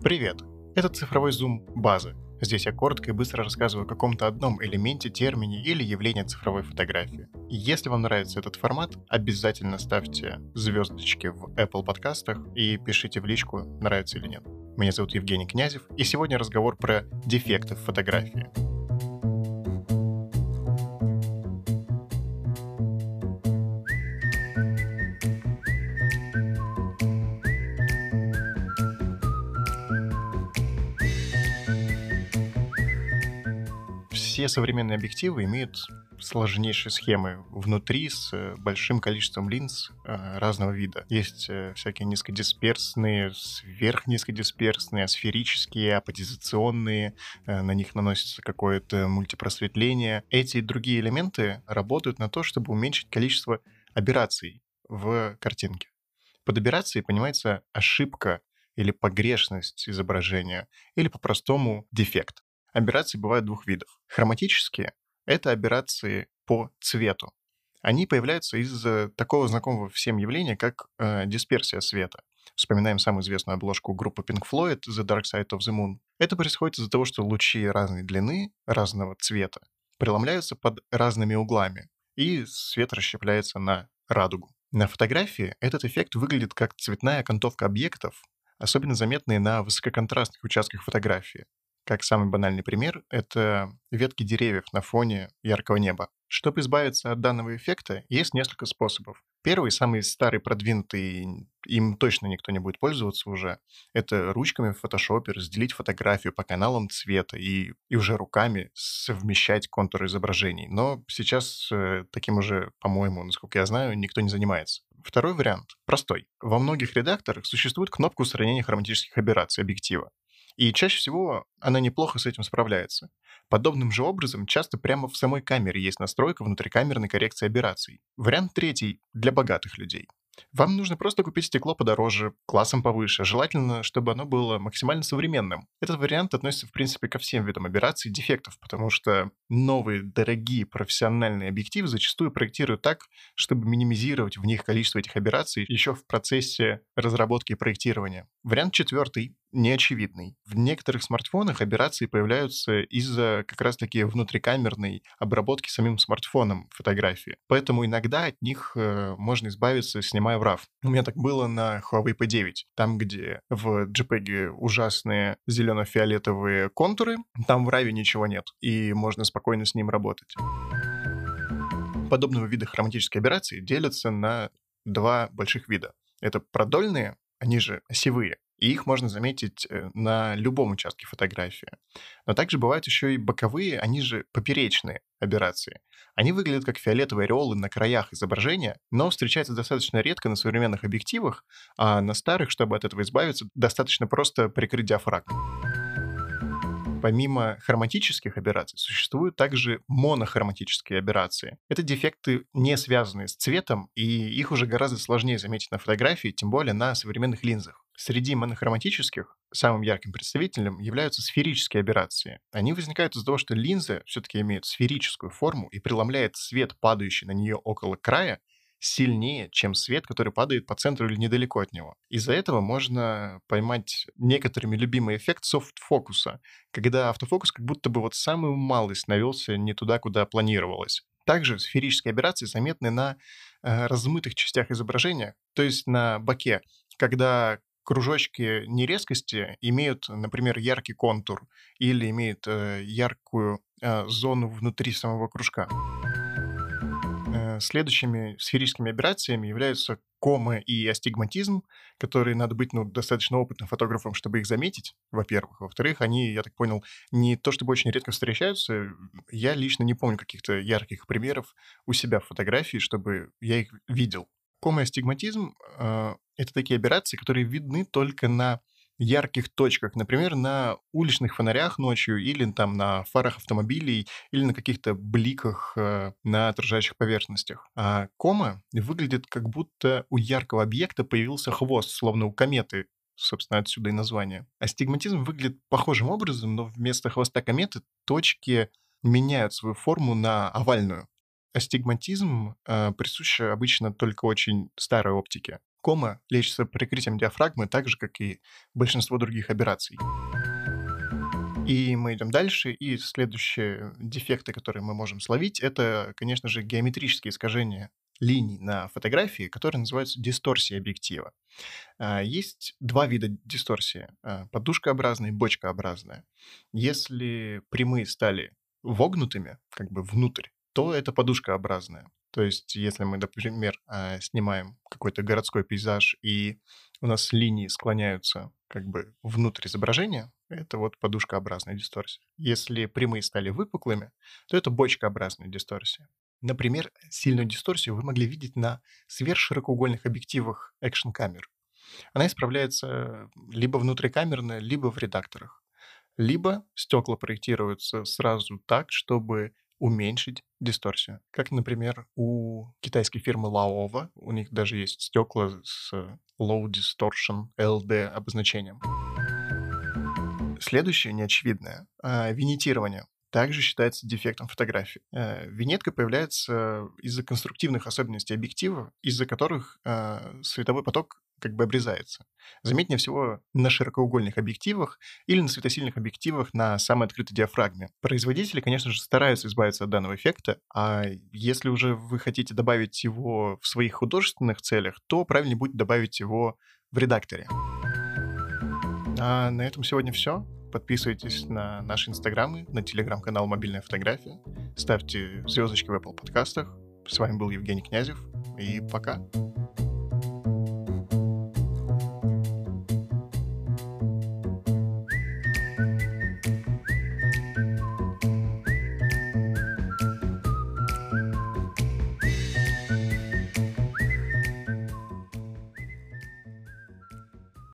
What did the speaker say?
Привет! Это цифровой зум базы. Здесь я коротко и быстро рассказываю о каком-то одном элементе, термине или явлении цифровой фотографии. Если вам нравится этот формат, обязательно ставьте звездочки в Apple подкастах и пишите в личку, нравится или нет. Меня зовут Евгений Князев, и сегодня разговор про дефекты в фотографии. Все современные объективы имеют сложнейшие схемы внутри с э, большим количеством линз э, разного вида. Есть э, всякие низкодисперсные, сверхнизкодисперсные, асферические, апозиционные, на них наносится какое-то мультипросветление. Эти и другие элементы работают на то, чтобы уменьшить количество операций в картинке. Под операцией понимается ошибка или погрешность изображения, или по-простому дефект. Аберрации бывают двух видов. Хроматические — это аберрации по цвету. Они появляются из такого знакомого всем явления, как э, дисперсия света. Вспоминаем самую известную обложку группы Pink Floyd «The Dark Side of the Moon». Это происходит из-за того, что лучи разной длины, разного цвета преломляются под разными углами, и свет расщепляется на радугу. На фотографии этот эффект выглядит как цветная окантовка объектов, особенно заметные на высококонтрастных участках фотографии. Как самый банальный пример, это ветки деревьев на фоне яркого неба. Чтобы избавиться от данного эффекта, есть несколько способов. Первый, самый старый, продвинутый, им точно никто не будет пользоваться уже, это ручками в фотошопе разделить фотографию по каналам цвета и, и уже руками совмещать контуры изображений. Но сейчас э, таким уже, по-моему, насколько я знаю, никто не занимается. Второй вариант простой. Во многих редакторах существует кнопка устранения хроматических аберраций объектива. И чаще всего она неплохо с этим справляется. Подобным же образом часто прямо в самой камере есть настройка внутрикамерной коррекции операций. Вариант третий для богатых людей. Вам нужно просто купить стекло подороже, классом повыше, желательно, чтобы оно было максимально современным. Этот вариант относится, в принципе, ко всем видам операций и дефектов, потому что новые, дорогие, профессиональные объективы зачастую проектируют так, чтобы минимизировать в них количество этих операций еще в процессе разработки и проектирования. Вариант четвертый неочевидный. В некоторых смартфонах операции появляются из-за как раз-таки внутрикамерной обработки самим смартфоном фотографии. Поэтому иногда от них э, можно избавиться, снимая в RAW. У меня так было на Huawei P9. Там, где в JPEG ужасные зелено-фиолетовые контуры, там в RAW ничего нет, и можно спокойно с ним работать. Подобного вида хроматические операции делятся на два больших вида. Это продольные, они же осевые, и их можно заметить э, на любом участке фотографии. Но также бывают еще и боковые, они же поперечные аберрации. Они выглядят как фиолетовые ореолы на краях изображения, но встречаются достаточно редко на современных объективах, а на старых, чтобы от этого избавиться, достаточно просто прикрыть диафрагму. Помимо хроматических операций, существуют также монохроматические операции. Это дефекты, не связанные с цветом, и их уже гораздо сложнее заметить на фотографии, тем более на современных линзах. Среди монохроматических самым ярким представителем являются сферические аберрации. Они возникают из-за того, что линза все-таки имеет сферическую форму и преломляет свет, падающий на нее около края, сильнее, чем свет, который падает по центру или недалеко от него. Из-за этого можно поймать некоторыми любимый эффект софт-фокуса, когда автофокус как будто бы вот самую малость навелся не туда, куда планировалось. Также сферические аберрации заметны на э, размытых частях изображения, то есть на боке, когда кружочки нерезкости имеют, например, яркий контур или имеют э, яркую э, зону внутри самого кружка. Э, следующими сферическими операциями являются кома и астигматизм, которые надо быть ну, достаточно опытным фотографом, чтобы их заметить, во-первых. Во-вторых, они, я так понял, не то чтобы очень редко встречаются. Я лично не помню каких-то ярких примеров у себя в фотографии, чтобы я их видел. Кома и астигматизм э, это такие операции, которые видны только на ярких точках, например, на уличных фонарях ночью или там на фарах автомобилей или на каких-то бликах э, на отражающих поверхностях. А кома выглядит как будто у яркого объекта появился хвост, словно у кометы, собственно, отсюда и название. Астигматизм выглядит похожим образом, но вместо хвоста кометы точки меняют свою форму на овальную. Астигматизм э, присущ обычно только очень старой оптике. Кома лечится прикрытием диафрагмы, так же, как и большинство других операций. И мы идем дальше, и следующие дефекты, которые мы можем словить, это, конечно же, геометрические искажения линий на фотографии, которые называются дисторсией объектива. А, есть два вида дисторсии а, — подушкообразная и бочкообразная. Если прямые стали вогнутыми, как бы внутрь, то это подушкообразная. То есть, если мы, например, а, снимаем какой-то городской пейзаж, и у нас линии склоняются как бы внутрь изображения, это вот подушкообразная дисторсия. Если прямые стали выпуклыми, то это бочкообразная дисторсия. Например, сильную дисторсию вы могли видеть на сверхширокоугольных объективах экшн-камер. Она исправляется либо внутрикамерно, либо в редакторах. Либо стекла проектируются сразу так, чтобы уменьшить дисторсию. Как, например, у китайской фирмы Laowa. У них даже есть стекла с Low Distortion LD обозначением. Следующее неочевидное а, — винитирование также считается дефектом фотографии. Э, винетка появляется из-за конструктивных особенностей объектива, из-за которых э, световой поток как бы обрезается. Заметнее всего на широкоугольных объективах или на светосильных объективах на самой открытой диафрагме. Производители, конечно же, стараются избавиться от данного эффекта, а если уже вы хотите добавить его в своих художественных целях, то правильнее будет добавить его в редакторе. А на этом сегодня все. Подписывайтесь на наши инстаграмы, на телеграм-канал «Мобильная фотография». Ставьте звездочки в Apple подкастах. С вами был Евгений Князев. И пока.